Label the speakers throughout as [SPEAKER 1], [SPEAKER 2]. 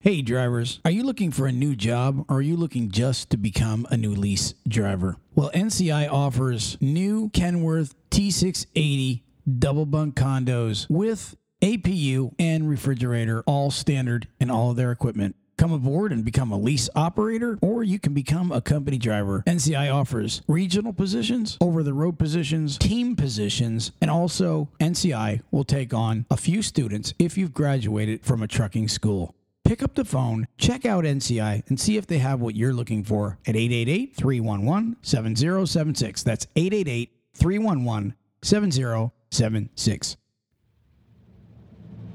[SPEAKER 1] Hey drivers, are you looking for a new job or are you looking just to become a new lease driver? Well, NCI offers new Kenworth T680 double bunk condos with APU and refrigerator, all standard in all of their equipment. Come aboard and become a lease operator, or you can become a company driver. NCI offers regional positions, over the road positions, team positions, and also NCI will take on a few students if you've graduated from a trucking school. Pick up the phone, check out NCI, and see if they have what you're looking for at 888 311 7076. That's 888 311 7076.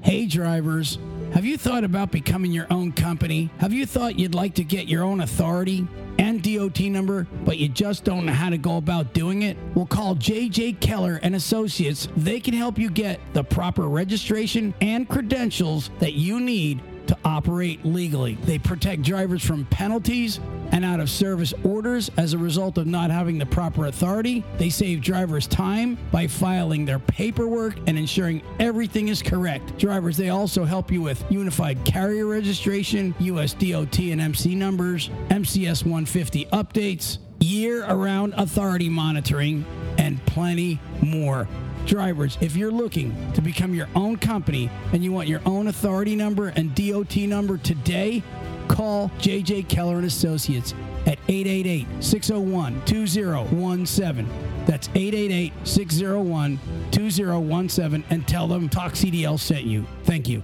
[SPEAKER 1] Hey, drivers. Have you thought about becoming your own company? Have you thought you'd like to get your own authority and DOT number, but you just don't know how to go about doing it? Well, call JJ Keller and Associates. They can help you get the proper registration and credentials that you need to operate legally. They protect drivers from penalties and out of service orders as a result of not having the proper authority. They save drivers time by filing their paperwork and ensuring everything is correct. Drivers, they also help you with unified carrier registration, US DOT and MC numbers, MCS 150 updates, year around authority monitoring, and plenty more drivers, if you're looking to become your own company and you want your own authority number and DOT number today, call JJ Keller and Associates at 888-601-2017. That's 888-601-2017 and tell them Talk CDL sent you. Thank you.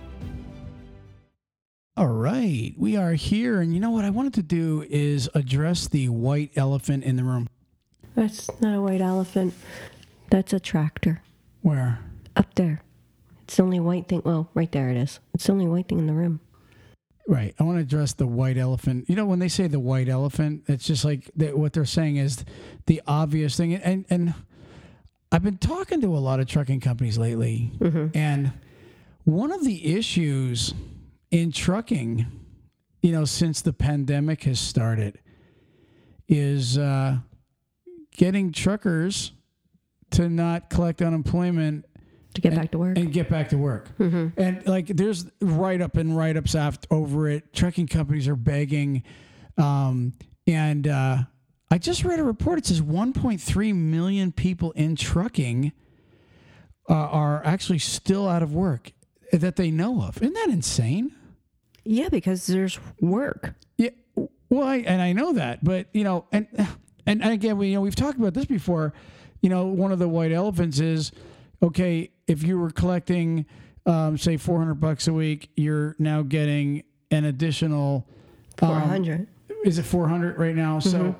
[SPEAKER 1] All right, we are here and you know what I wanted to do is address the white elephant in the room.
[SPEAKER 2] That's not a white elephant. That's a tractor.
[SPEAKER 1] Where?
[SPEAKER 2] Up there. It's the only white thing. Well, right there it is. It's the only white thing in the room.
[SPEAKER 1] Right. I want to address the white elephant. You know, when they say the white elephant, it's just like they, what they're saying is the obvious thing. And and I've been talking to a lot of trucking companies lately, and one of the issues in trucking, you know, since the pandemic has started, is uh, getting truckers to not collect unemployment
[SPEAKER 2] To get
[SPEAKER 1] and-
[SPEAKER 2] back to work. Mm-hmm.
[SPEAKER 1] and get back to work. And like, there's write up and write ups after over it. Trucking companies are begging, um, and uh, I just read a report. It says 1.3 million people in trucking uh, are actually still out of work that they know of. Isn't that insane?
[SPEAKER 2] yeah, because there's work.
[SPEAKER 1] Yeah. Well, I, and I know that, but you know, and and, and again, we you know we've talked about this before. You know, one of the white elephants is okay if you were collecting, um, say, four hundred bucks a week, you're now getting an additional. um,
[SPEAKER 2] 400.
[SPEAKER 1] is it 400 right now? So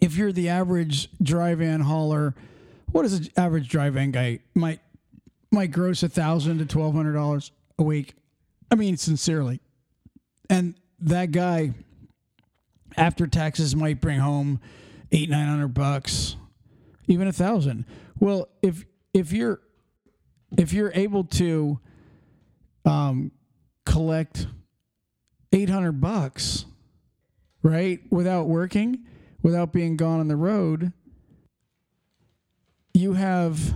[SPEAKER 1] if you're the average dry van hauler, what is an average dry van guy might might gross a thousand to twelve hundred dollars a week? I mean, sincerely, and that guy after taxes might bring home eight nine hundred bucks, even a thousand. Well, if if you're if you're able to um, collect eight hundred bucks right? Without working, without being gone on the road, you have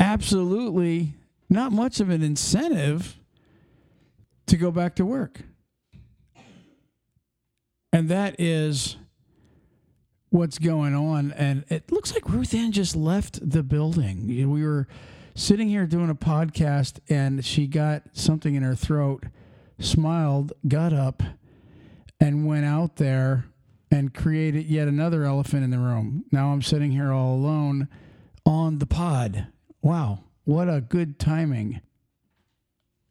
[SPEAKER 1] absolutely not much of an incentive to go back to work. And that is what's going on. And it looks like Ruth Ann just left the building. We were sitting here doing a podcast and she got something in her throat, smiled, got up, and went out there and created yet another elephant in the room. Now I'm sitting here all alone on the pod. Wow, what a good timing.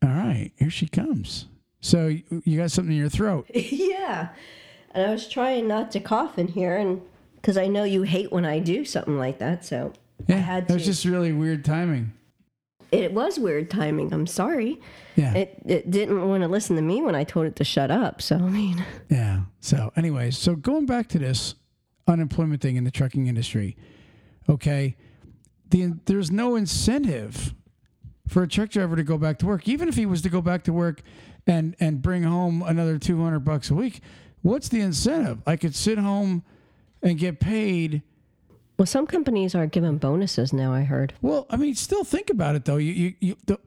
[SPEAKER 1] All right, here she comes. So you got something in your throat.
[SPEAKER 2] yeah. And I was trying not to cough in here, and because I know you hate when I do something like that, so
[SPEAKER 1] Yeah,
[SPEAKER 2] I had
[SPEAKER 1] It was just really weird timing.
[SPEAKER 2] it was weird timing. I'm sorry.
[SPEAKER 1] Yeah.
[SPEAKER 2] It it didn't want to listen to me when I told it to shut up. So I mean,
[SPEAKER 1] Yeah. So, anyways, so going back to this unemployment thing in the trucking industry, okay, the there's no incentive for a truck driver to go back to work, even if he was to go back to work and and bring home another two hundred bucks a week. What's the incentive? I could sit home and get paid.
[SPEAKER 2] well, some companies are giving bonuses now. I heard.
[SPEAKER 1] Well, I mean, still think about it though. You you, you the,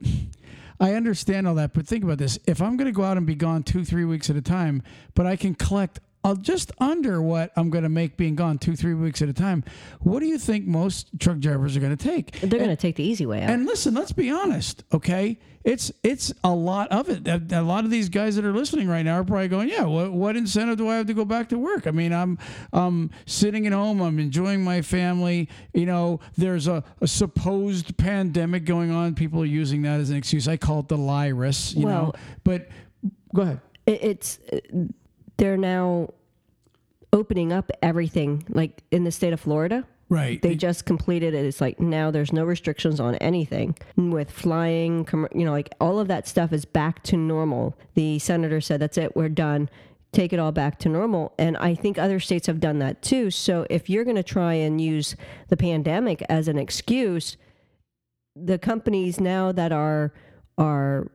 [SPEAKER 1] I understand all that, but think about this: if I'm going to go out and be gone two, three weeks at a time, but I can collect uh, just under what I'm going to make being gone two, three weeks at a time, what do you think most truck drivers are going to take?
[SPEAKER 2] They're going to take the easy way out.
[SPEAKER 1] And listen, let's be honest, okay? It's it's a lot of it. A, a lot of these guys that are listening right now are probably going, "Yeah, what, what incentive do I have to go back to work? I mean, I'm um sitting at home, I'm enjoying my family. You know, there's a, a supposed pandemic going on. People are using that as an excuse. I call it the virus. You know, but go ahead.
[SPEAKER 2] it, it's they're now opening up everything like in the state of Florida.
[SPEAKER 1] Right.
[SPEAKER 2] They just completed it. It's like now there's no restrictions on anything with flying, you know, like all of that stuff is back to normal. The senator said, that's it, we're done. Take it all back to normal. And I think other states have done that too. So if you're going to try and use the pandemic as an excuse, the companies now that are are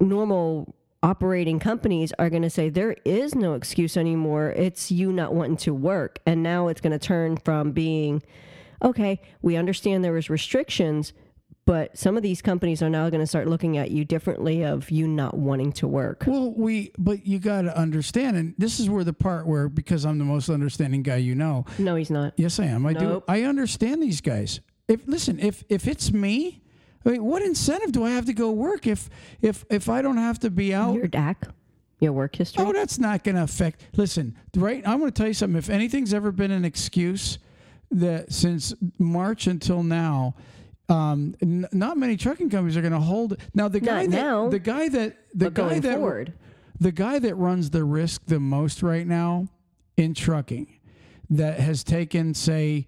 [SPEAKER 2] normal operating companies are going to say there is no excuse anymore. It's you not wanting to work. And now it's going to turn from being, okay, we understand there was restrictions, but some of these companies are now going to start looking at you differently of you not wanting to work.
[SPEAKER 1] Well, we, but you got to understand, and this is where the part where, because I'm the most understanding guy you know,
[SPEAKER 2] No, he's not.
[SPEAKER 1] Yes, I am. I
[SPEAKER 2] Nope.
[SPEAKER 1] do. I understand these guys. If listen, if if it's me, I mean, what incentive do I have to go work if if if I don't have to be out?
[SPEAKER 2] Your DAC, your work history.
[SPEAKER 1] Oh, that's not going to affect. Listen, right? I'm going to tell you something. If anything's ever been an excuse that since March until now, um, n- not many trucking companies are going to hold. Now the guy
[SPEAKER 2] Not
[SPEAKER 1] that
[SPEAKER 2] now,
[SPEAKER 1] the guy that the guy that
[SPEAKER 2] forward.
[SPEAKER 1] the guy that runs the risk the most right now in trucking that has taken say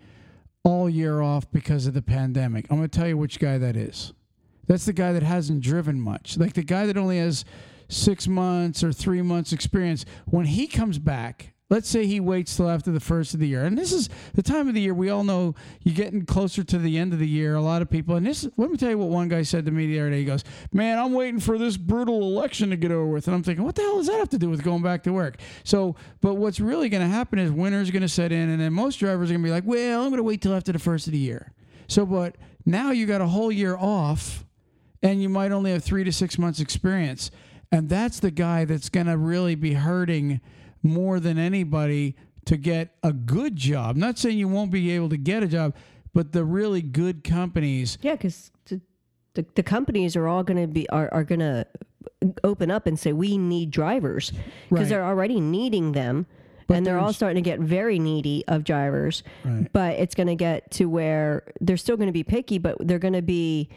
[SPEAKER 1] all year off because of the pandemic. I'm going to tell you which guy that is. That's the guy that hasn't driven much. Like the guy that only has 6 months or 3 months experience when he comes back Let's say he waits till after the first of the year. And this is the time of the year we all know you're getting closer to the end of the year. A lot of people, and this, let me tell you what one guy said to me the other day. He goes, Man, I'm waiting for this brutal election to get over with. And I'm thinking, What the hell does that have to do with going back to work? So, but what's really going to happen is winter's going to set in, and then most drivers are going to be like, Well, I'm going to wait till after the first of the year. So, but now you got a whole year off, and you might only have three to six months experience. And that's the guy that's going to really be hurting more than anybody to get a good job. not saying you won't be able to get a job, but the really good companies.
[SPEAKER 2] Yeah, because the, the, the companies are all going to be are, are going to open up and say we need drivers because
[SPEAKER 1] Right.
[SPEAKER 2] they're already needing them.
[SPEAKER 1] But
[SPEAKER 2] and they're all starting to get very needy of drivers.
[SPEAKER 1] Right.
[SPEAKER 2] But it's going to get to where they're still going to be picky, but they're going to be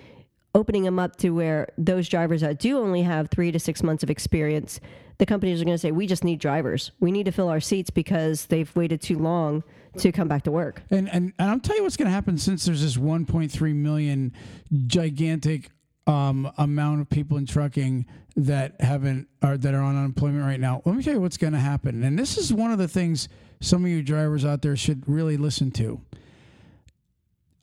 [SPEAKER 2] opening them up to where those drivers that do only have three to six months of experience, the companies are going to say, we just need drivers. We need to fill our seats because they've waited too long to come back to work.
[SPEAKER 1] And, and, and I'll tell you what's going to happen since there's this 1.3 million gigantic um, amount of people in trucking that haven't or that are on unemployment right now. Let me tell you what's going to happen. And this is one of the things some of you drivers out there should really listen to.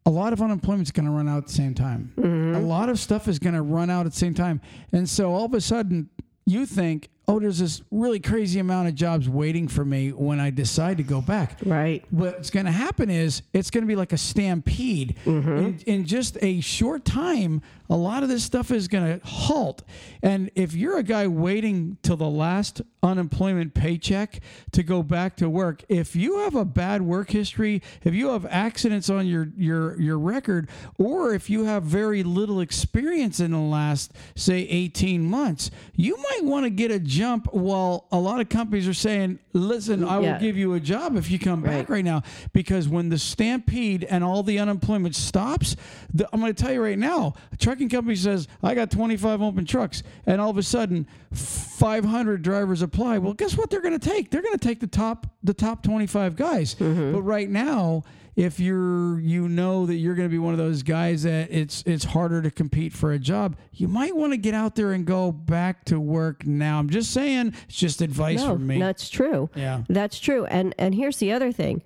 [SPEAKER 1] A lot of unemployment is going to run out at the same time. A lot of stuff is going to run out at the same time. And so all of a sudden, you think, oh, there's this really crazy amount of jobs waiting for me when I decide to go back
[SPEAKER 2] Right.
[SPEAKER 1] what's going to happen is it's going to be like a stampede. Mm-hmm. In, in just a short time, a lot of this stuff is going to halt. And if you're a guy waiting till the last unemployment paycheck to go back to work, if you have a bad work history, if you have accidents on your your your record, or if you have very little experience in the last say 18 months, you might want to get a jump while a lot of companies are saying, "Listen, I will give you a job if you come back
[SPEAKER 2] Right.
[SPEAKER 1] right now because when the stampede and all the unemployment stops, the, I'm going to tell you right now, trucking company says I got 25 open trucks, and all of a sudden 500 drivers apply. Well, guess what they're going to take? They're going to take the top the top 25 guys. Mm-hmm. But right now. If you're, you know that you're going to be one of those guys that it's it's harder to compete for a job. You might want to get out there and go back to work now. I'm just saying, it's just advice
[SPEAKER 2] No,
[SPEAKER 1] from me.
[SPEAKER 2] that's true.
[SPEAKER 1] Yeah.
[SPEAKER 2] That's true. And and here's the other thing.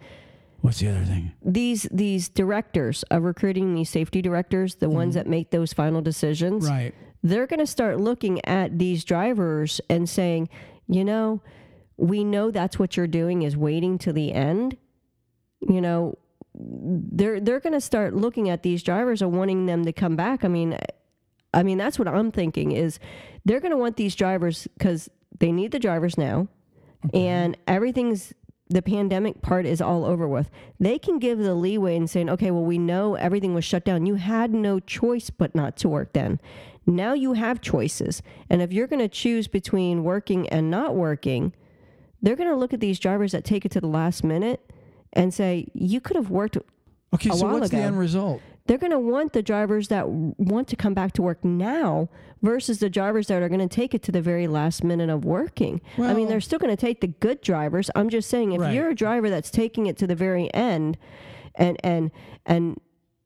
[SPEAKER 1] What's the other thing?
[SPEAKER 2] These these directors of recruiting, these safety directors, the ones that make those final decisions,
[SPEAKER 1] Mm-hmm. Right.
[SPEAKER 2] they're going to start looking at these drivers and saying, you know, we know that's what you're doing is waiting to the end. You know, they're they're going to start looking at these drivers and wanting them to come back. I mean, I mean, that's what I'm thinking is they're going to want these drivers because they need the drivers now, and everything's the pandemic part is all over with. They can give the leeway and saying, okay, well, we know everything was shut down. You had no choice but not to work then. Now you have choices. And if you're going to choose between working and not working, they're going to look at these drivers that take it to the last minute and say, you could have worked.
[SPEAKER 1] Okay,
[SPEAKER 2] a
[SPEAKER 1] so
[SPEAKER 2] while
[SPEAKER 1] what's the
[SPEAKER 2] ago.
[SPEAKER 1] end result?
[SPEAKER 2] They're going to want the drivers that want to come back to work now versus the drivers that are going to take it to the very last minute of working. I mean, they're still going to take the good drivers. I'm just saying, if
[SPEAKER 1] Right.
[SPEAKER 2] you're a driver that's taking it to the very end, and and and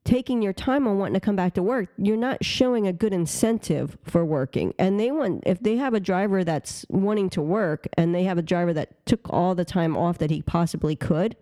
[SPEAKER 2] taking your time on wanting to come back to work, you're not showing a good incentive for working. And they want if they have a driver that's wanting to work and they have a driver that took all the time off that he possibly could,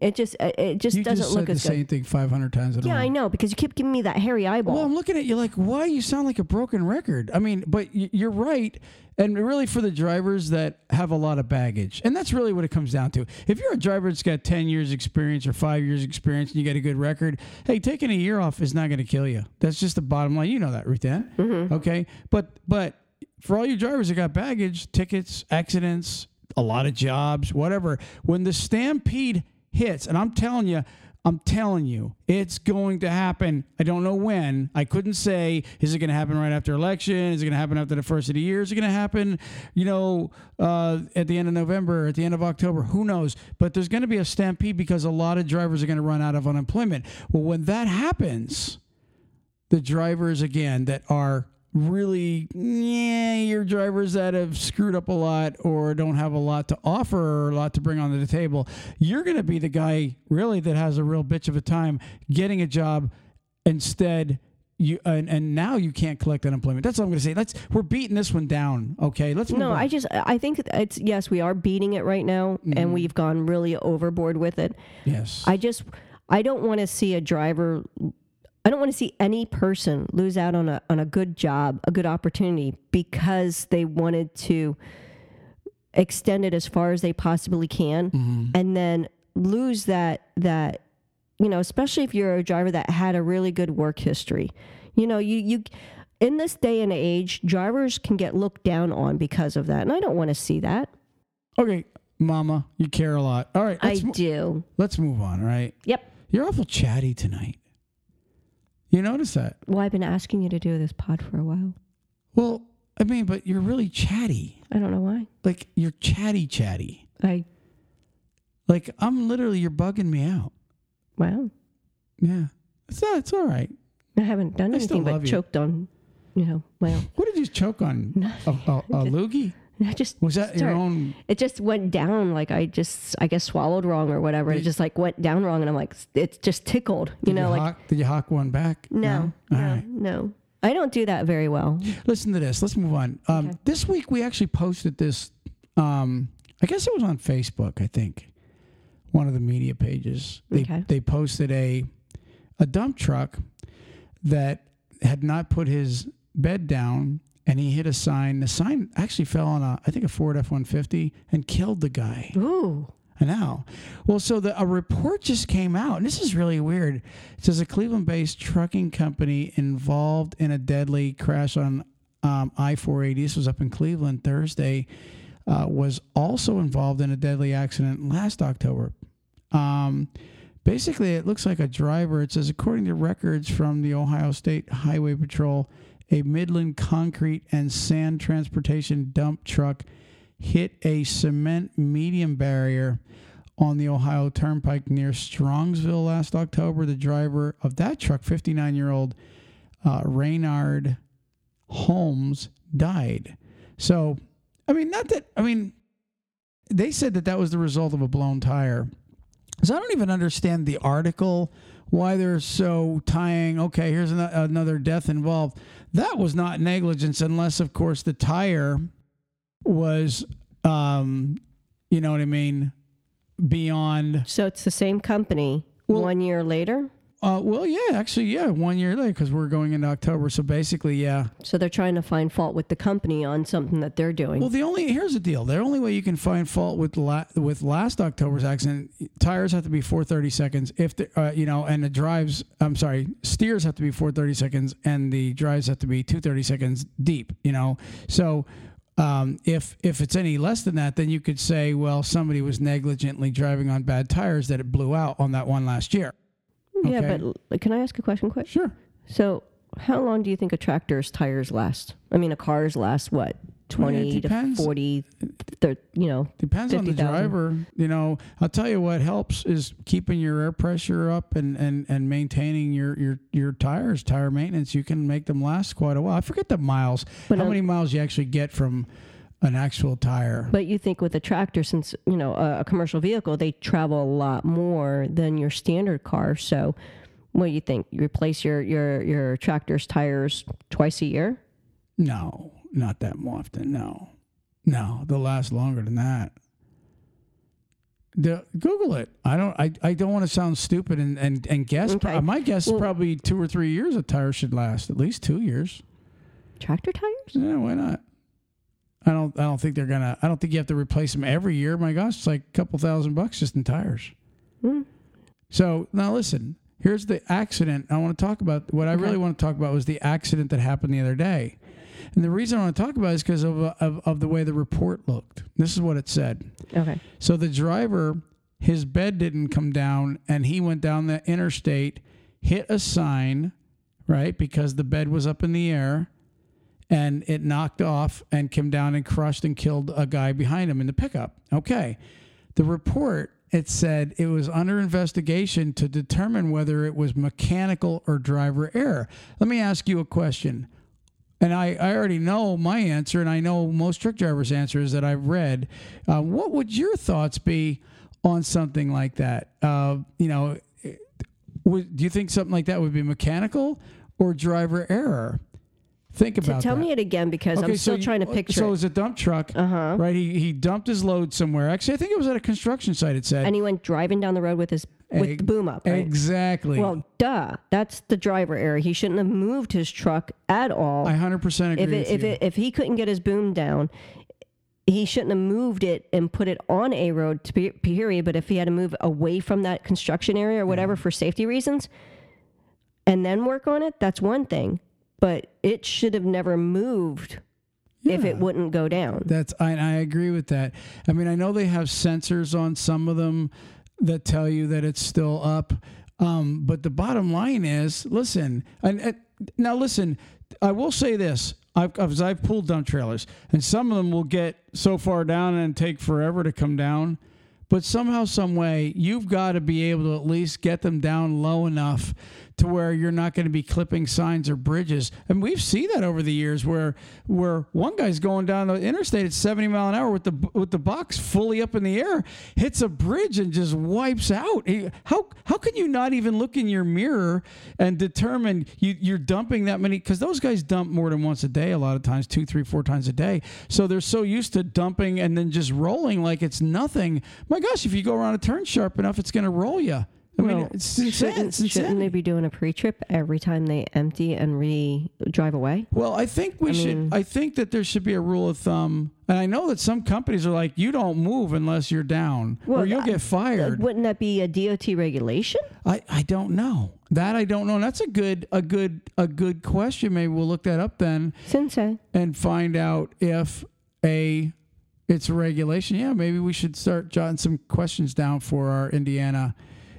[SPEAKER 2] it just it just
[SPEAKER 1] You
[SPEAKER 2] doesn't
[SPEAKER 1] just
[SPEAKER 2] look
[SPEAKER 1] said the
[SPEAKER 2] as good.
[SPEAKER 1] same thing 500 times in a
[SPEAKER 2] Yeah. I know because you keep giving me that hairy eyeball.
[SPEAKER 1] Well, I'm looking at you like, why you sound like a broken record? I mean, but y- you're right. And really, for the drivers that have a lot of baggage, and that's really what it comes down to. If you're a driver that's got 10 years experience or five years experience and you get a good record, hey, taking a year off is not going to kill you. That's just the bottom line. You know that, Ruth Ann.
[SPEAKER 2] Mm-hmm.
[SPEAKER 1] Okay. But, but for all you drivers that got baggage, tickets, accidents, a lot of jobs, whatever, when the stampede hits, and I'm telling you, I'm telling you, it's going to happen. I don't know when. I couldn't say, is it going to happen right after election? Is it going to happen after the first of the year? Is it going to happen, you know, uh, at the end of November, at the end of October? Who knows? But there's going to be a stampede because a lot of drivers are going to run out of unemployment. Well, when that happens, the drivers again that are really yeah your drivers that have screwed up a lot or don't have a lot to offer or a lot to bring onto the table you're going to be the guy really that has a real bitch of a time getting a job instead you and, and now you can't collect unemployment that's all i'm going to say let's we're beating this one down okay let's
[SPEAKER 2] no,
[SPEAKER 1] on.
[SPEAKER 2] I just I think it's yes, we are beating it right now,
[SPEAKER 1] Mm-hmm.
[SPEAKER 2] and we've gone really overboard with it.
[SPEAKER 1] yes
[SPEAKER 2] I just I don't want to see a driver. I don't want to see any person lose out on a on a good job, a good opportunity because they wanted to extend it as far as they possibly can,
[SPEAKER 1] Mm-hmm.
[SPEAKER 2] and then lose that that you know, especially if you're a driver that had a really good work history. You know, you you in this day and age, drivers can get looked down on because of that, and I don't want to see that.
[SPEAKER 1] okay mama you care a lot all right
[SPEAKER 2] I
[SPEAKER 1] mo-
[SPEAKER 2] do.
[SPEAKER 1] let's move on all right
[SPEAKER 2] Yep.
[SPEAKER 1] you're awful chatty tonight you notice that
[SPEAKER 2] Well, I've been asking you to do this pod for a while.
[SPEAKER 1] Well, I mean, but you're really chatty.
[SPEAKER 2] I don't know why.
[SPEAKER 1] Like you're chatty, chatty.
[SPEAKER 2] I
[SPEAKER 1] Like I'm literally, you're bugging me out.
[SPEAKER 2] wow.
[SPEAKER 1] Yeah, it's not. It's all right.
[SPEAKER 2] I haven't done
[SPEAKER 1] I
[SPEAKER 2] anything but
[SPEAKER 1] you.
[SPEAKER 2] choked on, you know. Well,
[SPEAKER 1] What did you choke on? A, a, a loogie?
[SPEAKER 2] I just
[SPEAKER 1] Was that your
[SPEAKER 2] Sorry.
[SPEAKER 1] own?
[SPEAKER 2] it just went down like I just I guess swallowed wrong or whatever. It just like went down wrong, and I'm like it's just tickled, you know.
[SPEAKER 1] you
[SPEAKER 2] Like
[SPEAKER 1] hawk, did you hawk one back?
[SPEAKER 2] no,
[SPEAKER 1] All
[SPEAKER 2] no,
[SPEAKER 1] right.
[SPEAKER 2] no. I don't do that very well.
[SPEAKER 1] Listen to this. Let's move on. Um,
[SPEAKER 2] Okay.
[SPEAKER 1] This week we actually posted this. Um, I guess it was on Facebook. I think one of the media pages. They
[SPEAKER 2] Okay.
[SPEAKER 1] they posted a a dump truck that had not put his bed down, and he hit a sign. The sign actually fell on a I think a Ford F one fifty and killed the guy.
[SPEAKER 2] Ooh,
[SPEAKER 1] I know. Well, so the, a report just came out, and this is really weird. It says a Cleveland based trucking company involved in a deadly crash on um, I 480. This was up in Cleveland Thursday, uh, was also involved in a deadly accident last October. Um, basically, it looks like a driver. It says, according to records from the Ohio State Highway Patrol, a Midland concrete and sand transportation dump truck hit a cement medium barrier on the Ohio Turnpike near Strongsville last October. The driver of that truck, 59 year old uh, Raynard Holmes, died. So, I mean, not that, I mean, they said that that was the result of a blown tire. So I don't even understand the article, why they're so tying, okay, here's ano- another death involved. That was not negligence, unless, of course, the tire was, um, you know what I mean, beyond.
[SPEAKER 2] so it's the same company
[SPEAKER 1] Well-
[SPEAKER 2] one year later.
[SPEAKER 1] Uh, well, yeah, actually, yeah, one year late because we're going into October. So basically, yeah.
[SPEAKER 2] So they're trying to find fault with the company on something that they're doing.
[SPEAKER 1] Well, the only here's the deal: the only way you can find fault with la- with last October's accident, tires have to be 430 seconds. If the, uh, you know, and the drives, I'm sorry, steers have to be 430 seconds, and the drives have to be 230 seconds deep. You know, so. Um, if if it's any less than that, then you could say, well, somebody was negligently driving on bad tires that it blew out on that one last year.
[SPEAKER 2] Yeah, but l- can I ask a question quick?
[SPEAKER 1] Sure.
[SPEAKER 2] So, how long do you think a tractor's tires last? I mean, a car's last what? 20 to
[SPEAKER 1] depends.
[SPEAKER 2] 40, thir- you know.
[SPEAKER 1] Depends on the
[SPEAKER 2] 50,000.
[SPEAKER 1] driver. You know, I'll tell you what helps is keeping your air pressure up and, and, and maintaining your, your, your tires, tire maintenance. You can make them last quite a while. I forget the miles,
[SPEAKER 2] But,
[SPEAKER 1] how
[SPEAKER 2] um,
[SPEAKER 1] many miles you actually get from an actual tire.
[SPEAKER 2] But you think with a tractor, since, you know, a, a commercial vehicle, they travel a lot more than your standard car. So, what do you think? You replace your, your, your tractor's tires twice a year?
[SPEAKER 1] No, not that often. No, no, they'll last longer than that. The, Google it. I don't. I, I don't want to sound stupid and and, and guess.
[SPEAKER 2] Okay.
[SPEAKER 1] My guess is probably two or three years. A tire should last at least two years.
[SPEAKER 2] Tractor tires?
[SPEAKER 1] Yeah, why not? I don't. I don't think they're gonna. I don't think you have to replace them every year. My gosh, it's like a couple thousand bucks just in tires.
[SPEAKER 2] Hmm.
[SPEAKER 1] So now listen. Here's the accident. I want to talk about. What I really want to talk about was the accident that happened the other day, and the reason I want to talk about it is because of, of of the way the report looked. This is what it said.
[SPEAKER 2] Okay.
[SPEAKER 1] So the driver, his bed didn't come down, and he went down the interstate, hit a sign, right? Because the bed was up in the air, and it knocked off and came down and crushed and killed a guy behind him in the pickup. Okay. The report it said it was under investigation to determine whether it was mechanical or driver error. Let me ask you a question. And I, I already know my answer, and I know most truck drivers' answers that I've read. Uh, what would your thoughts be on something like that? Uh, you know, do you think something like that would be mechanical or driver error? Think about
[SPEAKER 2] tell
[SPEAKER 1] that.
[SPEAKER 2] me it again because I'm still
[SPEAKER 1] you-
[SPEAKER 2] trying to picture it.
[SPEAKER 1] So it was a dump truck,
[SPEAKER 2] Uh-huh.
[SPEAKER 1] right? He he dumped his load somewhere. Actually, I think it was at a construction site. It said
[SPEAKER 2] And he went driving down the road with his with the boom up. Right?
[SPEAKER 1] exactly.
[SPEAKER 2] Well, duh. That's the driver error. He shouldn't have moved his truck at all.
[SPEAKER 1] I hundred percent agree
[SPEAKER 2] if it,
[SPEAKER 1] with
[SPEAKER 2] if
[SPEAKER 1] you.
[SPEAKER 2] it, if he couldn't get his boom down, he shouldn't have moved it and put it on a road. To be, period. But if he had to move away from that construction area or whatever for safety reasons, and then work on it, that's one thing. But it should have never moved if it wouldn't go down.
[SPEAKER 1] That's I, I agree with that. I mean, I know they have sensors on some of them that tell you that it's still up. Um, but the bottom line is, listen, and, and now listen, I will say this. I've, I've, I've pulled dump trailers, and some of them will get so far down and take forever to come down. But somehow, some way, you've got to be able to at least get them down low enough to where you're not going to be clipping signs or bridges. And we've seen that over the years, where where one guy's going down the interstate at 70 mile an hour with the with the box fully up in the air, hits a bridge and just wipes out. How how can you not even look in your mirror and determine you, you're dumping that many? Because those guys dump more than once a day, a lot of times, two, three, four times a day. So they're so used to dumping and then just rolling like it's nothing. My gosh, if you go around a turn sharp enough, it's going to roll you. I mean,
[SPEAKER 2] Well,
[SPEAKER 1] it's insane.
[SPEAKER 2] Shouldn't,
[SPEAKER 1] It's
[SPEAKER 2] shouldn't they be doing a pre-trip every time they empty and re drive away?
[SPEAKER 1] Well, I think we should.
[SPEAKER 2] mean-
[SPEAKER 1] I think that there should be a rule of thumb, and I know that some companies are like, you don't move unless you're down, or you'll get fired.
[SPEAKER 2] Uh, wouldn't that be a DOT regulation?
[SPEAKER 1] I, I don't know that. I don't know. And that's a good a good a good question. Maybe we'll look that up then
[SPEAKER 2] Sensei.
[SPEAKER 1] and find out if a it's a regulation. Yeah, maybe we should start jotting some questions down for our Indiana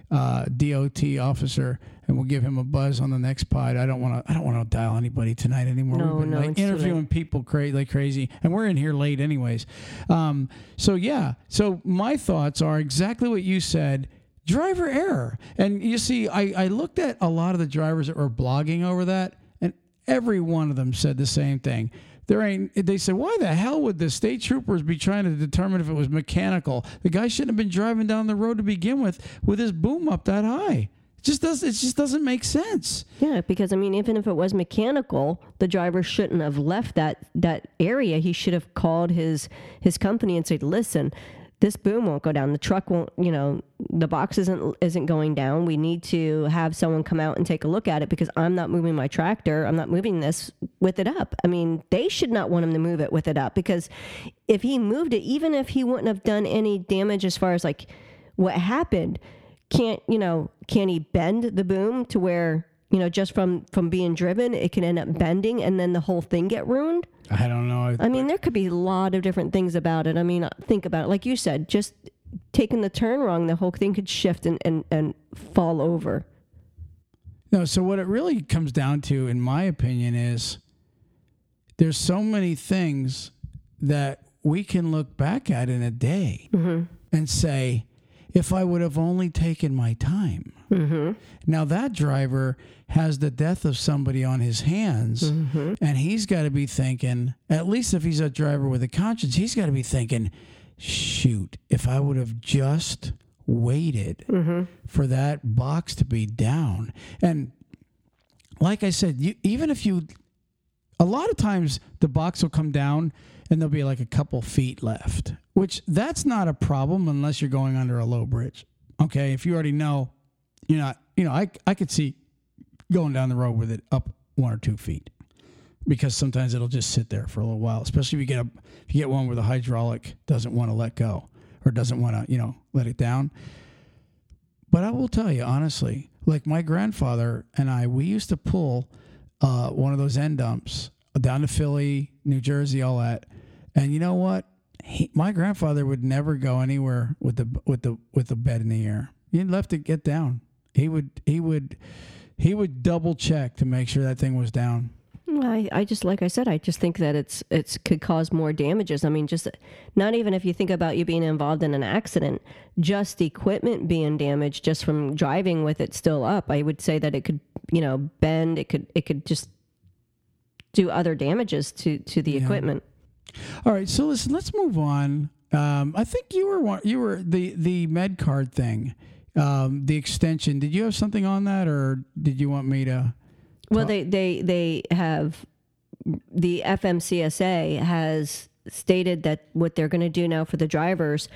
[SPEAKER 1] uh, DOT officer, and we'll give him a buzz on the next pod. I don't want to. I don't want to dial anybody tonight anymore.
[SPEAKER 2] No,
[SPEAKER 1] We've been
[SPEAKER 2] no,
[SPEAKER 1] like interviewing people cra- like crazy, and we're in here late anyways. Um, so yeah. So my thoughts are exactly what you said. Driver error, and you see, I, I looked at a lot of the drivers that were blogging over that, and every one of them said the same thing. There ain't. They said, why the hell would the state troopers be trying to determine if it was mechanical? The guy shouldn't have been driving down the road to begin with, with his boom up that high. It just does. It just doesn't make sense.
[SPEAKER 2] Yeah, because I mean, even if it was mechanical, the driver shouldn't have left that that area. He should have called his his company and said, "Listen, this boom won't go down. The truck won't, you know, the box isn't isn't going down. We need to have someone come out and take a look at it because I'm not moving my tractor. I'm not moving this with it up. I mean, they should not want him to move it with it up because if he moved it, even if he wouldn't have done any damage as far as like what happened, can't you know, can he bend the boom to where you know just from from being driven it can end up bending and then the whole thing get ruined?
[SPEAKER 1] I don't know.
[SPEAKER 2] I mean, there could be a lot of different things about it. I mean, think about it. Like you said, just taking the turn wrong, the whole thing could shift and, and, and fall over.
[SPEAKER 1] No, so what it really comes down to, in my opinion, is there's so many things that we can look back at in a day mm-hmm. and say, if I would have only taken my time. Mm-hmm. Now, that driver has the death of somebody on his hands, mm-hmm. and he's got to be thinking, at least if he's a driver with a conscience, he's got to be thinking, shoot, if I would have just waited mm-hmm. for that box to be down. And like I said, you, even if you, a lot of times the box will come down and there'll be like a couple feet left, which that's not a problem unless you're going under a low bridge. Okay. If you already know you're not, you know, I, I could see going down the road with it up one or two feet because sometimes it'll just sit there for a little while, especially if you get a, if you get one where the hydraulic doesn't want to let go or doesn't want to, you know, let it down. But I will tell you honestly, like my grandfather and I, we used to pull uh, one of those end dumps down to Philly, New Jersey, all that. And you know what? He, my grandfather would never go anywhere with the with the with the bed in the air. He left it get down. He would he would he would double check to make sure that thing was down.
[SPEAKER 2] I, I just like I said, I just think that it's it's could cause more damages. I mean, just not even if you think about you being involved in an accident, just equipment being damaged just from driving with it still up. I would say that it could, you know, bend. It could it could just do other damages to to the equipment.
[SPEAKER 1] All right, so listen, let's move on. Um, I think you were one, you were the the med card thing, um, the extension. Did you have something on that, or did you want me to?
[SPEAKER 2] Well, they they they have the FMCSA has stated that what they're going to do now for the drivers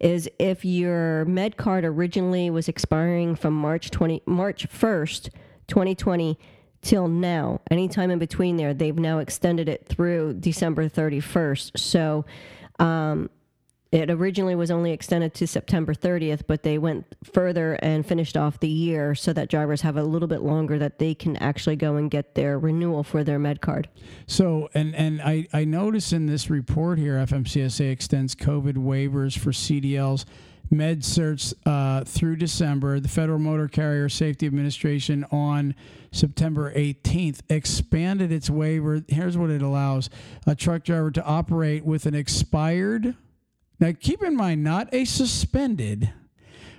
[SPEAKER 2] is if your med card originally was expiring from March 20 March 1st, 2020 till now, anytime in between there, they've now extended it through December 31st. So, um, it originally was only extended to September 30th, but they went further and finished off the year so that drivers have a little bit longer that they can actually go and get their renewal for their med card.
[SPEAKER 1] So, and and I I notice in this report here, FMCSA extends COVID waivers for CDLs. Med certs uh, through December. The Federal Motor Carrier Safety Administration on September 18th expanded its waiver. Here's what it allows a truck driver to operate with an expired now, keep in mind, not a suspended,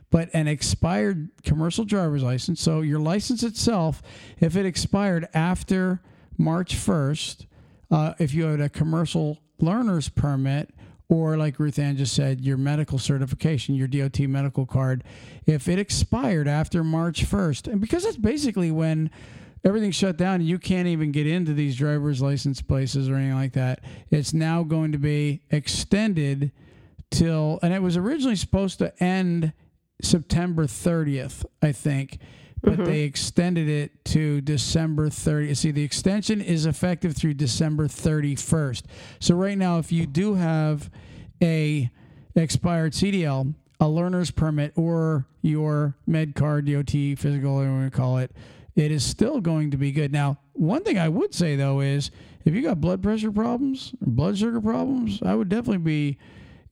[SPEAKER 1] but an expired commercial driver's license. So, your license itself, if it expired after March 1st, uh, if you had a commercial learner's permit, or like Ruth Ann just said, your medical certification, your DOT medical card, if it expired after March 1st, and because that's basically when everything's shut down and you can't even get into these driver's license places or anything like that, it's now going to be extended till, and it was originally supposed to end September 30th, I think, but mm-hmm. they extended it to December 30th. See, the extension is effective through December 31st. So right now, if you do have a expired CDL, a learner's permit, or your med card, DOT, physical, whatever you want to call it, it is still going to be good. Now, one thing I would say though is if you got blood pressure problems, blood sugar problems, I would definitely be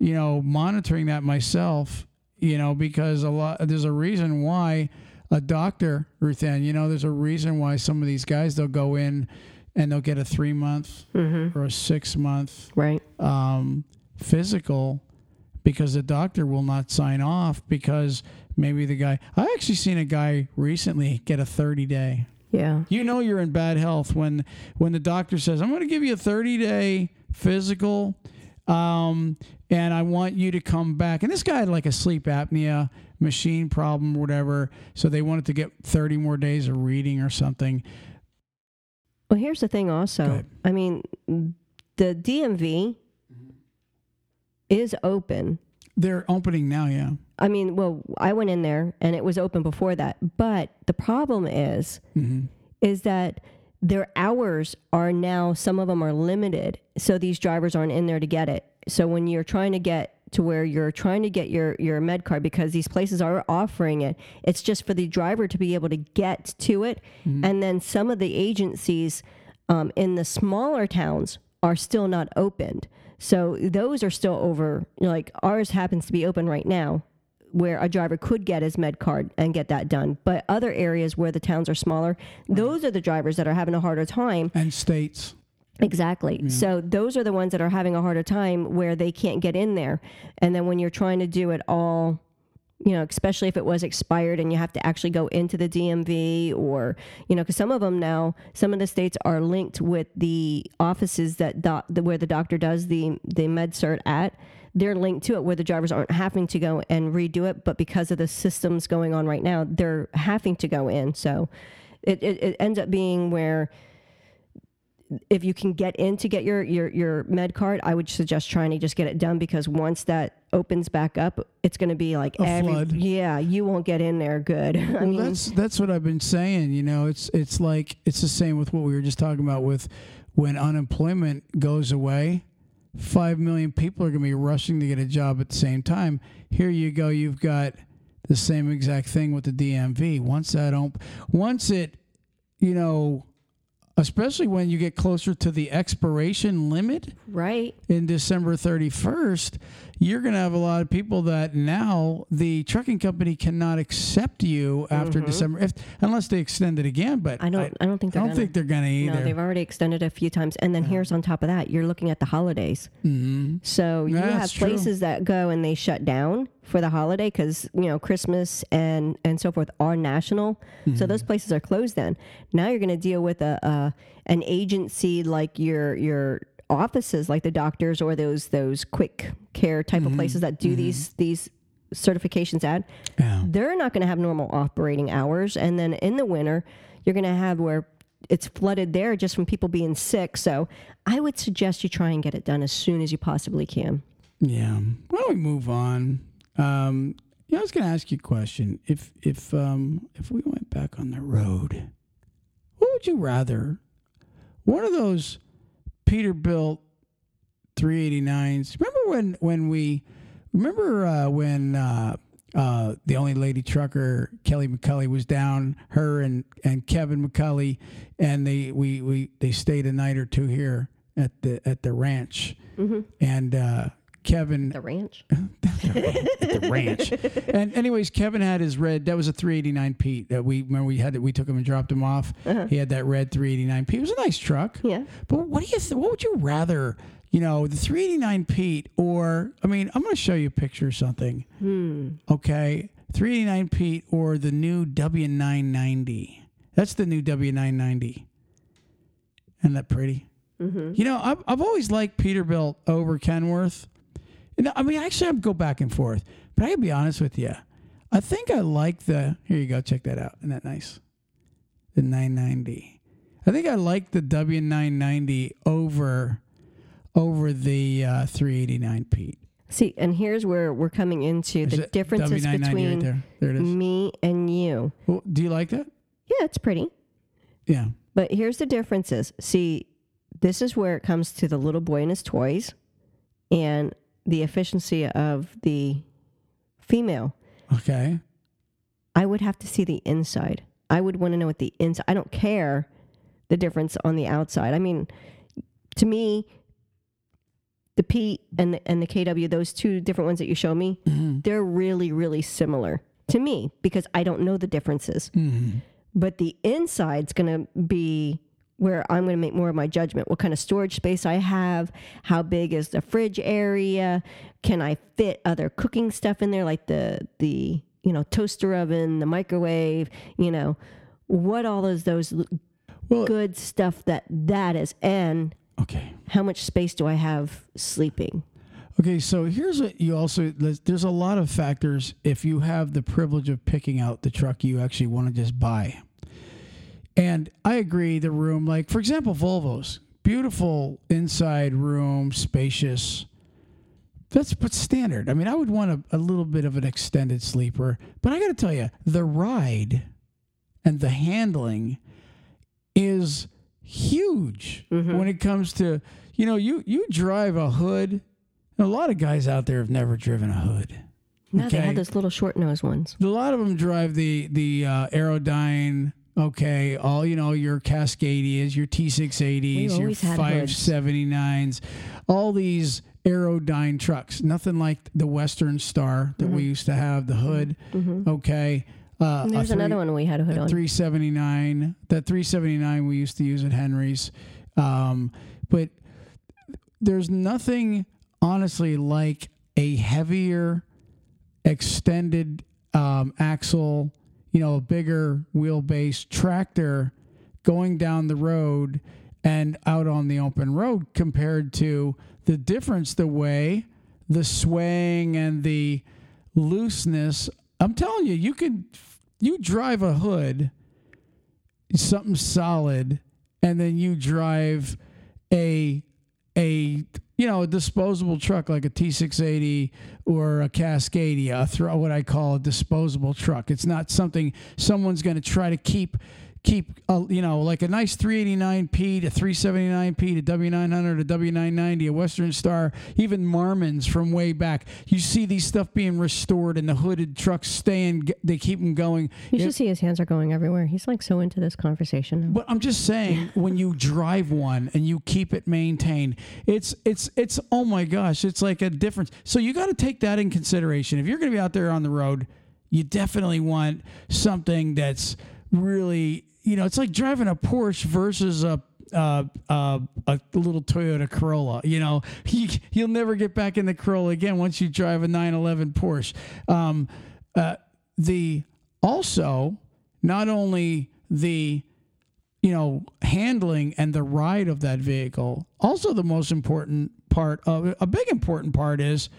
[SPEAKER 1] you know, monitoring that myself, you know, because a lot there's a reason why a doctor, Ruth Ann, you know, there's a reason why some of these guys they'll go in and they'll get a three month or a six month
[SPEAKER 2] Right.
[SPEAKER 1] um, physical because the doctor will not sign off because maybe the guy I actually seen a guy recently get a 30 day.
[SPEAKER 2] Yeah.
[SPEAKER 1] You know you're in bad health when when the doctor says, "I'm going to give you a 30 day physical, um, and I want you to come back." And this guy had like a sleep apnea machine problem, or whatever. So they wanted to get 30 more days of reading or something.
[SPEAKER 2] Well, here's the thing also. I mean, the DMV is open
[SPEAKER 1] They're opening now, yeah.
[SPEAKER 2] I mean, well, I went in there and it was open before that. But the problem is, mm-hmm. is that their hours are now, some of them are limited. So these drivers aren't in there to get it. So when you're trying to get to where you're trying to get your, your med card because these places are offering it, it's just for the driver to be able to get to it. And then some of the agencies um, in the smaller towns are still not opened. So those are still over. you know, Like ours happens to be open right now, where a driver could get his med card and get that done. But other areas where the towns are smaller, those are the drivers that are having a harder time.
[SPEAKER 1] And states.
[SPEAKER 2] Exactly. Mm-hmm. So those are the ones that are having a harder time where they can't get in there. And then when you're trying to do it all, you know, especially if it was expired and you have to actually go into the DMV or, you know, because some of them now, some of the states are linked with the offices that doc, the, where the doctor does the the med cert at. They're linked to it where the drivers aren't having to go and redo it, but because of the systems going on right now, they're having to go in. So it, it, it ends up being where if you can get in to get your, your, your med card, I would suggest trying to just get it done because once that opens back up, it's going to be like
[SPEAKER 1] A
[SPEAKER 2] every,
[SPEAKER 1] flood.
[SPEAKER 2] yeah, you won't get in there good. I
[SPEAKER 1] Well,
[SPEAKER 2] mean,
[SPEAKER 1] that's that's what I've been saying. You know, it's it's like it's the same with what we were just talking about with when unemployment goes away. Five million people are going to be rushing to get a job at the same time. Here you go. You've got the same exact thing with the DMV. Once that op- once it, you know, especially when you get closer to the expiration limit
[SPEAKER 2] right.
[SPEAKER 1] in December 31st, you're going to have a lot of people that now the trucking company cannot accept you after December if unless they extend it again. But
[SPEAKER 2] Mm-hmm. I don't, I, don't think they're I
[SPEAKER 1] don't
[SPEAKER 2] gonna.
[SPEAKER 1] think they're going to either.
[SPEAKER 2] no, they've already extended it a few times. And then here's on top of that, you're looking at the holidays.
[SPEAKER 1] mm-hmm.
[SPEAKER 2] So you
[SPEAKER 1] That's
[SPEAKER 2] have
[SPEAKER 1] true.
[SPEAKER 2] places that go and they shut down for the holiday because you know Christmas and and so forth are national.
[SPEAKER 1] Mm-hmm.
[SPEAKER 2] So those places are closed. Then now you're going to deal with a, a an agency like your your offices, like the doctors or those those quick care type
[SPEAKER 1] Mm-hmm.
[SPEAKER 2] of places that do these these certifications at.
[SPEAKER 1] Yeah.
[SPEAKER 2] They're not going to have normal operating hours, and then in the winter you're going to have where it's flooded there just from people being sick. So I would suggest you try and get it done as soon as you possibly can.
[SPEAKER 1] Yeah. Why don't we move on? Um, yeah, I was going to ask you a question. If if um, if we went back on the road, what would you rather? One of those Peterbilt 389s. Remember when when we remember uh, when uh, uh, the only lady trucker Kelly McCully was down, her and and Kevin McCully, and they we we they stayed a night or two here at the at the ranch, and uh, Kevin
[SPEAKER 2] The ranch.
[SPEAKER 1] the ranch. And anyways, Kevin had his red. That was a 389 Pete that we remember we had. that We took him and dropped him off. Uh-huh. He had that red 389 Pete. It was a nice truck.
[SPEAKER 2] Yeah.
[SPEAKER 1] But what do you? Th- what would you rather? You know, the 389 Pete, or I mean, I'm going to show you a picture or something. Hmm. Okay, 389 Pete or the new W990. That's the new W990. Isn't that pretty? Mm-hmm. You know, I've, I've always liked Peterbilt over Kenworth. I mean, actually, I'd go back and forth. But I gotta be honest with you. I think I like the. Here you go. Check that out. Isn't that nice? The 990. I think I like the W990 over over the uh, 389 Pete.
[SPEAKER 2] See, and here's where we're coming into the differences
[SPEAKER 1] W990
[SPEAKER 2] between
[SPEAKER 1] right there. There
[SPEAKER 2] me and you.
[SPEAKER 1] Well, do you like that?
[SPEAKER 2] Yeah, it's pretty.
[SPEAKER 1] Yeah.
[SPEAKER 2] But here's the differences. See, this is where it comes to the little boy and his toys and the efficiency of the female.
[SPEAKER 1] Okay.
[SPEAKER 2] I would have to see the inside. I would want to know what the inside. I don't care the difference on the outside. I mean, to me, the P and the, and the KW, those two different ones that you show me, mm-hmm. they're really really similar to me because I don't know the differences. Mm-hmm. But the inside's going to be where I'm going to make more of my judgment. What kind of storage space I have? How big is the fridge area? Can I fit other cooking stuff in there, like the the you know toaster oven, the microwave? You know what all those those
[SPEAKER 1] Well-
[SPEAKER 2] good stuff that that is, and
[SPEAKER 1] Okay.
[SPEAKER 2] how much space do I have sleeping?
[SPEAKER 1] Okay, so here's what you also there's there's a lot of factors if you have the privilege of picking out the truck you actually want to just buy. And I agree the room like for example Volvos, beautiful inside room, spacious, that's what's standard. I mean, I would want a, a little bit of an extended sleeper, but I got to tell you, the ride and the handling is huge when it comes to you know you you drive a hood. A lot of guys out there have never driven a hood.
[SPEAKER 2] No, they
[SPEAKER 1] Okay.
[SPEAKER 2] had those little short nose ones.
[SPEAKER 1] A lot of them drive the the uh, Aerodyne. Okay, all you know, your Cascadias, your T680s, your
[SPEAKER 2] always had hoods.
[SPEAKER 1] 579s, all these Aerodyne trucks. Nothing like the Western Star that we used to have, the hood. Okay. Uh,
[SPEAKER 2] Mm-hmm. And
[SPEAKER 1] a
[SPEAKER 2] there's
[SPEAKER 1] three-
[SPEAKER 2] another one we had a hood
[SPEAKER 1] a
[SPEAKER 2] on.
[SPEAKER 1] 379 that 379 we used to use at henry's um, but there's nothing honestly like a heavier extended um, axle you know a bigger wheelbase tractor going down the road and out on the open road compared to the difference the way the swaying and the looseness. I'm telling you you can you drive a hood something solid and then you drive a a you know a disposable truck like a T680 or a Cascadia, a throw what I call a disposable truck. It's not something someone's going to try to keep keep uh, you know like a nice 389p to 379p to W900 to W990, a Western Star, even Marmons from way back. You see these stuff being restored and the hooded trucks staying. They keep them going.
[SPEAKER 2] You should see his hands are going everywhere. He's like so into this conversation.
[SPEAKER 1] But I'm just saying, when you drive one and you keep it maintained, it's it's it's oh my gosh, it's like a difference. So you got to take that in consideration. If you're going to be out there on the road, you definitely want something that's really, you know, it's like driving a Porsche versus a. Uh, uh, a little Toyota Corolla. You know, you, you'll never get back in the Corolla again once you drive a 911 Porsche. Um, uh, the also not only the you know, handling and the ride of that vehicle. Also, the most important part of a big important part is,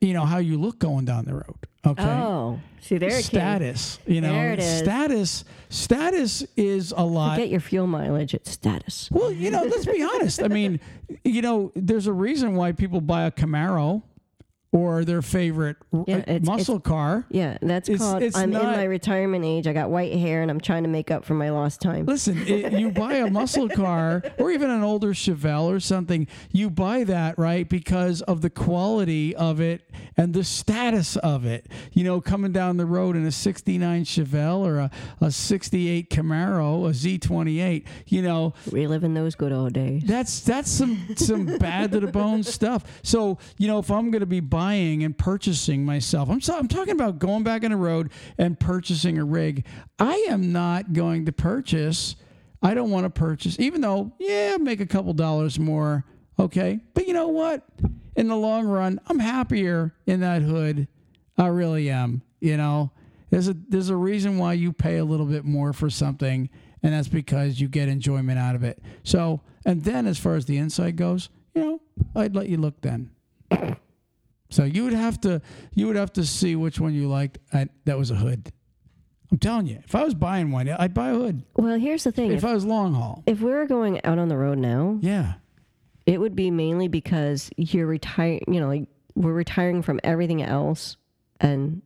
[SPEAKER 1] you know, how you look going down the road. Okay.
[SPEAKER 2] Oh, see there it came.
[SPEAKER 1] status, you know,
[SPEAKER 2] There it is.
[SPEAKER 1] status, status is a lot.
[SPEAKER 2] Get your fuel mileage at status.
[SPEAKER 1] Well, you know, let's be honest. I mean, you know, there's a reason why people buy a Camaro or their favorite uh,
[SPEAKER 2] Yeah, it's-
[SPEAKER 1] muscle car.
[SPEAKER 2] Yeah, that's
[SPEAKER 1] It's-
[SPEAKER 2] called.
[SPEAKER 1] it's
[SPEAKER 2] I'm in my retirement age. I got white hair, and I'm trying to make up for my lost time.
[SPEAKER 1] Listen, i you buy a muscle car or even an older Chevelle or something, you buy that, right, because of the quality of it and the status of it. You know, coming down the road in a 69 Chevelle or a, a 68 Camaro, a Z28, you know,
[SPEAKER 2] Reliving those good old days.
[SPEAKER 1] that's that's some some bad to the bone stuff. So you know, if I'm going to be buying and purchasing myself, I'm so, I'm talking about going back on the road and purchasing a rig. I am not going to purchase. I don't want to purchase, even though yeah, make a couple dollars more. Okay, but you know what? In the long run, I'm happier in that hood. I really am. You know, there's a there's a reason why you pay a little bit more for something, and that's because you get enjoyment out of it. So, and then as far as the inside goes, you know, I'd let you look then. So you would have to you would have to see which one you liked. I, that was a hood. I'm telling you, if I was buying one, I'd buy a hood.
[SPEAKER 2] Well, here's the thing.
[SPEAKER 1] If
[SPEAKER 2] If,
[SPEAKER 1] I was long haul,
[SPEAKER 2] if we were going out on the road now,
[SPEAKER 1] yeah.
[SPEAKER 2] it would be mainly because you're retiring. You know, like we're retiring from everything else, and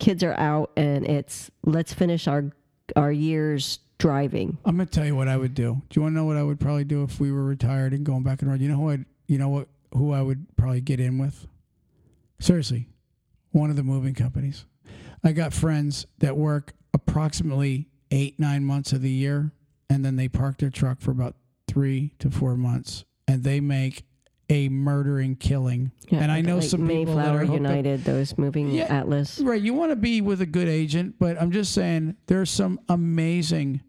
[SPEAKER 2] kids are out, and it's let's finish our our years driving.
[SPEAKER 1] I'm gonna tell you what I would do. Do you want to know what I would probably do if we were retired and going back and road? You know who I you know what who I would probably get in with? Seriously, one of the moving companies. I got friends that work approximately eight nine months of the year, and then they park their truck for about three to four months, and they make a murdering killing.
[SPEAKER 2] Yeah,
[SPEAKER 1] and I know
[SPEAKER 2] like
[SPEAKER 1] some people
[SPEAKER 2] Mayflower United, those moving
[SPEAKER 1] Yeah.
[SPEAKER 2] Atlas.
[SPEAKER 1] Right. You want to be with a good agent, but I'm just saying there's some amazing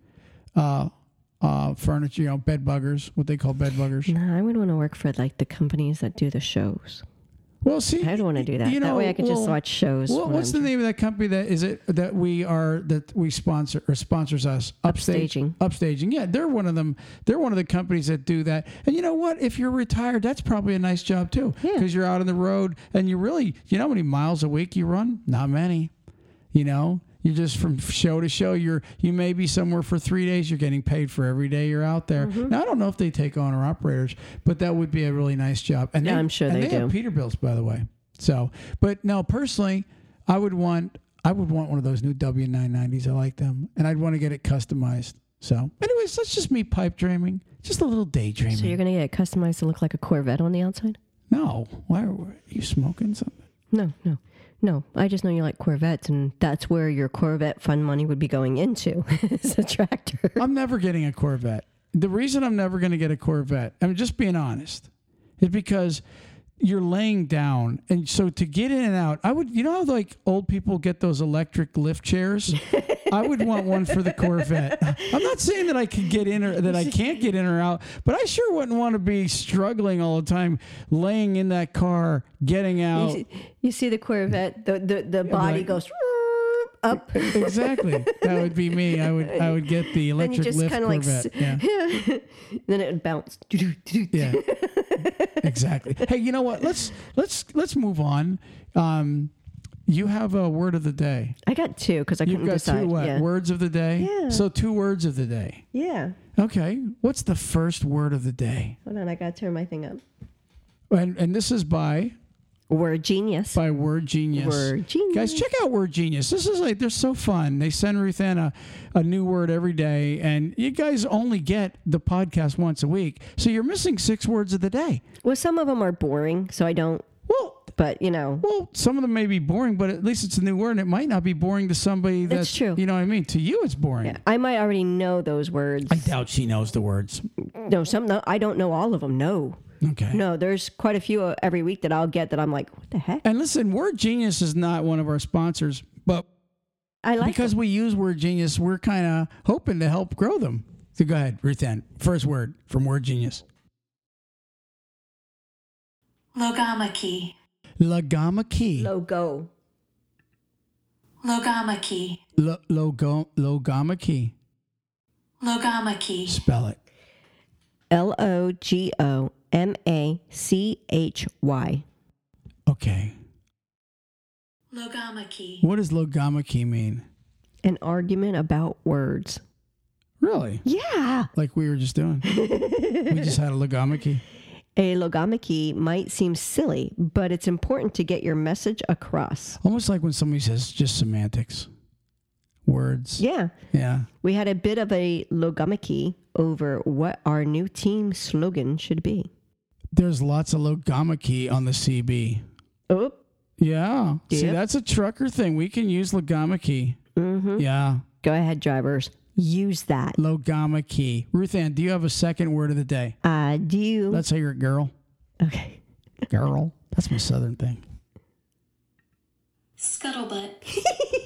[SPEAKER 1] uh, uh, furniture, you know, bed buggers, what they call bed buggers.
[SPEAKER 2] No, I would want to work for like the companies that do the shows.
[SPEAKER 1] Well, see,
[SPEAKER 2] I don't want to do that.
[SPEAKER 1] you
[SPEAKER 2] that way I can just watch shows. When
[SPEAKER 1] what's
[SPEAKER 2] I'm
[SPEAKER 1] the name of that company that is it that we are that we sponsor or sponsors us? Upstage,
[SPEAKER 2] Upstaging.
[SPEAKER 1] Upstaging. Yeah, they're one of them. They're one of the companies that do that. And you know what? If you're retired, that's probably a nice job too.
[SPEAKER 2] Yeah.
[SPEAKER 1] Because you're out on the road and you really, you know how many miles a week you run? Not many. You know, you just from show to show. You're you may be somewhere for three days. You're getting paid for every day you're out there.
[SPEAKER 2] Mm-hmm.
[SPEAKER 1] Now I don't know if they take on owner operators, but that would be a really nice job. And
[SPEAKER 2] Yeah,
[SPEAKER 1] they,
[SPEAKER 2] I'm sure they
[SPEAKER 1] they have
[SPEAKER 2] do.
[SPEAKER 1] Peterbilts, by the way. So, but no, personally, I would want I would want one of those new W990s. I like them, and I'd want to get it customized. So, anyways, that's just me pipe dreaming, just a little daydreaming.
[SPEAKER 2] So you're gonna get it customized to look like a Corvette on the outside?
[SPEAKER 1] no, why are, are you smoking something?
[SPEAKER 2] No, no, no. I just know you like Corvettes, and that's where your Corvette fund money would be going into. is a tractor.
[SPEAKER 1] I'm never getting a Corvette. The reason I'm never going to get a Corvette, I'm just being honest, is because you're laying down, and so to get in and out, I would, you know, how like old people get those electric lift chairs. I would want one for the Corvette. I'm not saying that I can get in or that I can't get in or out, but I sure wouldn't want to be struggling all the time, laying in that car, getting
[SPEAKER 2] You
[SPEAKER 1] out.
[SPEAKER 2] see, you see the Corvette, the the, the body
[SPEAKER 1] like-
[SPEAKER 2] goes up.
[SPEAKER 1] exactly, that would be me. I would, I would get the electric
[SPEAKER 2] just
[SPEAKER 1] lift
[SPEAKER 2] kind of like,
[SPEAKER 1] Corvette.
[SPEAKER 2] s-
[SPEAKER 1] yeah.
[SPEAKER 2] then it would bounce.
[SPEAKER 1] Yeah. exactly. Hey, you know what? Let's let's let's move on. Um, you have a word of the day.
[SPEAKER 2] I got two because I
[SPEAKER 1] You've
[SPEAKER 2] couldn't
[SPEAKER 1] got
[SPEAKER 2] decide.
[SPEAKER 1] two what?
[SPEAKER 2] yeah.
[SPEAKER 1] Words of the day?
[SPEAKER 2] Yeah.
[SPEAKER 1] So two words of the day.
[SPEAKER 2] yeah.
[SPEAKER 1] Okay. What's the first word of the day?
[SPEAKER 2] Hold on, I gotta turn my thing up.
[SPEAKER 1] And and this is by
[SPEAKER 2] Word genius.
[SPEAKER 1] by Word Genius.
[SPEAKER 2] Word genius.
[SPEAKER 1] Guys, check out Word Genius. This is like they're so fun. They send Ruth Ann a, a new word every day, and you guys only get the podcast once a week, so you're missing six words of the day.
[SPEAKER 2] Well, some of them are boring, so I don't.
[SPEAKER 1] Well,
[SPEAKER 2] But you know,
[SPEAKER 1] Well, some of them may be boring, but at least it's a new word, and it might not be boring to somebody that's
[SPEAKER 2] true.
[SPEAKER 1] You know what I mean? To you, it's boring.
[SPEAKER 2] Yeah, I might already know those words.
[SPEAKER 1] I doubt she knows the words.
[SPEAKER 2] no, some no, I don't know all of them. No,
[SPEAKER 1] Okay.
[SPEAKER 2] no. There's quite a few uh, every week that I'll get that I'm like, what the heck?
[SPEAKER 1] And listen, Word Genius is not one of our sponsors, but
[SPEAKER 2] I like
[SPEAKER 1] because we use Word Genius, we're kind of hoping to help grow them. So go ahead, Ruth Ann. First word from Word Genius.
[SPEAKER 3] Logomachy.
[SPEAKER 1] Logomachy.
[SPEAKER 2] logo.
[SPEAKER 3] Logomachy.
[SPEAKER 1] Lo- logo- logomachy.
[SPEAKER 3] Logomachy.
[SPEAKER 1] Spell it.
[SPEAKER 2] L O G O M A C H Y.
[SPEAKER 1] Okay.
[SPEAKER 3] Logomachy.
[SPEAKER 1] What does logomachy mean?
[SPEAKER 2] An argument about words.
[SPEAKER 1] Really?
[SPEAKER 2] Yeah.
[SPEAKER 1] Like we were just doing. we just had a logomachy.
[SPEAKER 2] A logomachy might seem silly, but it's important to get your message across.
[SPEAKER 1] Almost like when somebody says just semantics, words.
[SPEAKER 2] Yeah.
[SPEAKER 1] Yeah.
[SPEAKER 2] We had a bit of a logomachy over what our new team slogan should be.
[SPEAKER 1] There's lots of logomachy on the CB.
[SPEAKER 2] Oh,
[SPEAKER 1] Yeah. See, that's a trucker thing. We can use logomachy.
[SPEAKER 2] mm-hmm.
[SPEAKER 1] Yeah.
[SPEAKER 2] go ahead, drivers. Use that.
[SPEAKER 1] Logomachy. Ruth Ann, do you have a second word of the day?
[SPEAKER 2] Uh, do. You?
[SPEAKER 1] Let's say you're a girl.
[SPEAKER 2] okay.
[SPEAKER 1] Girl. That's my southern thing.
[SPEAKER 3] Scuttlebutt.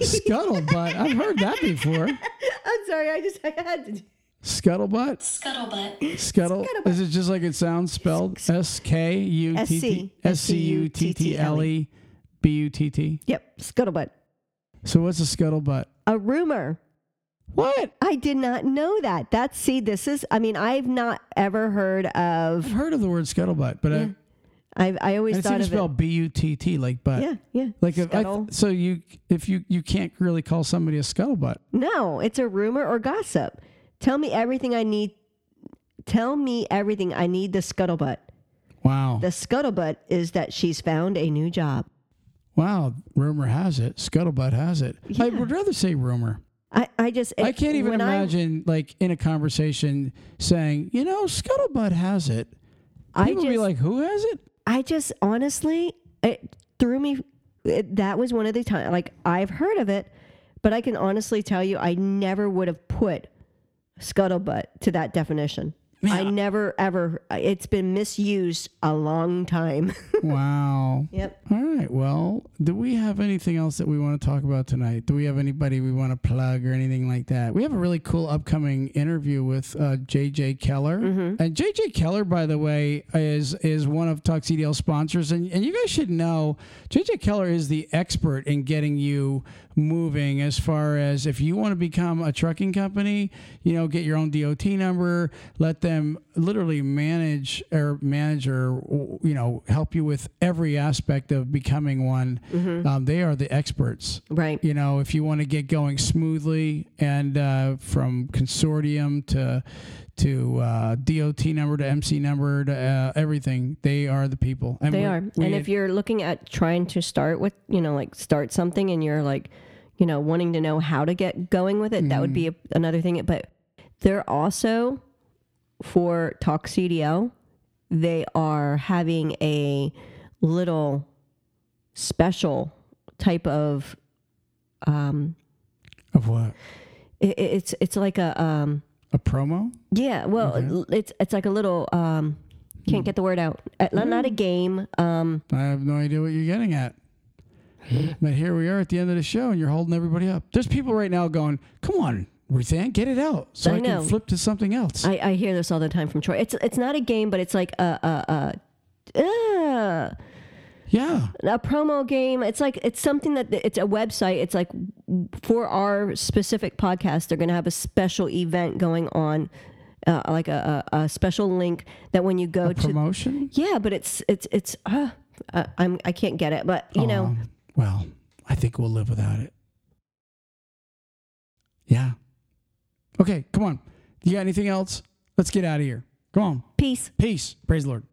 [SPEAKER 1] Scuttlebutt. I've heard that before.
[SPEAKER 2] I'm sorry. I just I had to.
[SPEAKER 1] Scuttlebutt.
[SPEAKER 3] Scuttlebutt.
[SPEAKER 1] Scuttle. Is it just like it sounds spelled? S K U T T S C U T T L E B U T T.
[SPEAKER 2] Yep. Scuttlebutt.
[SPEAKER 1] So what's a scuttlebutt?
[SPEAKER 2] A rumor.
[SPEAKER 1] What?
[SPEAKER 2] I did not know that. That's see. This is. I mean, I've not ever heard of.
[SPEAKER 1] I've heard of the word scuttlebutt, but I,
[SPEAKER 2] I I always
[SPEAKER 1] and
[SPEAKER 2] thought
[SPEAKER 1] even
[SPEAKER 2] of it.
[SPEAKER 1] spelled B U T T, like butt.
[SPEAKER 2] Yeah. Yeah.
[SPEAKER 1] Like if I so you if you you can't really call somebody a scuttlebutt.
[SPEAKER 2] No, it's a rumor or gossip. Tell me everything I need. Tell me everything I need the scuttlebutt.
[SPEAKER 1] Wow.
[SPEAKER 2] The scuttlebutt is that she's found a new job.
[SPEAKER 1] wow. Rumor has it. Scuttlebutt has it. I would rather say rumor.
[SPEAKER 2] I, I just
[SPEAKER 1] I can't even
[SPEAKER 2] when I-
[SPEAKER 1] imagine like in a conversation saying, you know, scuttlebutt has it.
[SPEAKER 2] I
[SPEAKER 1] People
[SPEAKER 2] just,
[SPEAKER 1] be like, who has it?
[SPEAKER 2] I just honestly, it threw me. It, that was one of the times. Like I've heard of it, but I can honestly tell you, I never would have put scuttlebutt to that definition. I never ever. It's been misused a long time.
[SPEAKER 1] wow.
[SPEAKER 2] yep.
[SPEAKER 1] All right. Well, do we have anything else that we want to talk about tonight? Do we have anybody we want to plug or anything like that? We have a really cool upcoming interview with uh, JJ Keller. And JJ Keller, by the way, is is one of Talk CDL sponsors. And, and you guys should know JJ Keller is the expert in getting you moving as far as if you want to become a trucking company, you know, get your own DOT number, let them literally manage or manage or you know help you with every aspect of becoming one. Um, they are the experts.
[SPEAKER 2] Right.
[SPEAKER 1] You know, if you want to get going smoothly and uh, from consortium to to uh, DOT number to MC number to uh, everything, they are the people. And
[SPEAKER 2] They are. and if you're looking at trying to start with, you know, like start something and you're like, you know, wanting to know how to get going with it, that would be a, another thing. But they're also for Talk CDL, they are having a little special type of um
[SPEAKER 1] of what
[SPEAKER 2] it, it's it's like a um
[SPEAKER 1] a promo.
[SPEAKER 2] yeah well l- it's it's like a little um can't get the word out Uh, not, not a game um
[SPEAKER 1] I have no idea what you're getting at. but here we are at the end of the show, and you're holding everybody up. There's people right now going, "Come on, Ruthann, get it out, so I,
[SPEAKER 2] I
[SPEAKER 1] can flip to something else."
[SPEAKER 2] I, I hear this all the time from Troy. It's it's not a game, but it's like a a a, uh,
[SPEAKER 1] yeah,
[SPEAKER 2] a promo game. It's like it's something that it's a website. It's like for our specific podcast, they're going to have a special event going on, uh, like a, a, a special link that when you go to
[SPEAKER 1] promotion.
[SPEAKER 2] yeah, but it's it's it's uh, uh, I'm I can't get it, but you know
[SPEAKER 1] Um, well, I think we'll live without it. Yeah. Okay, come on. You got anything else? Let's get out of here. Come on.
[SPEAKER 2] peace.
[SPEAKER 1] Peace. Praise the Lord.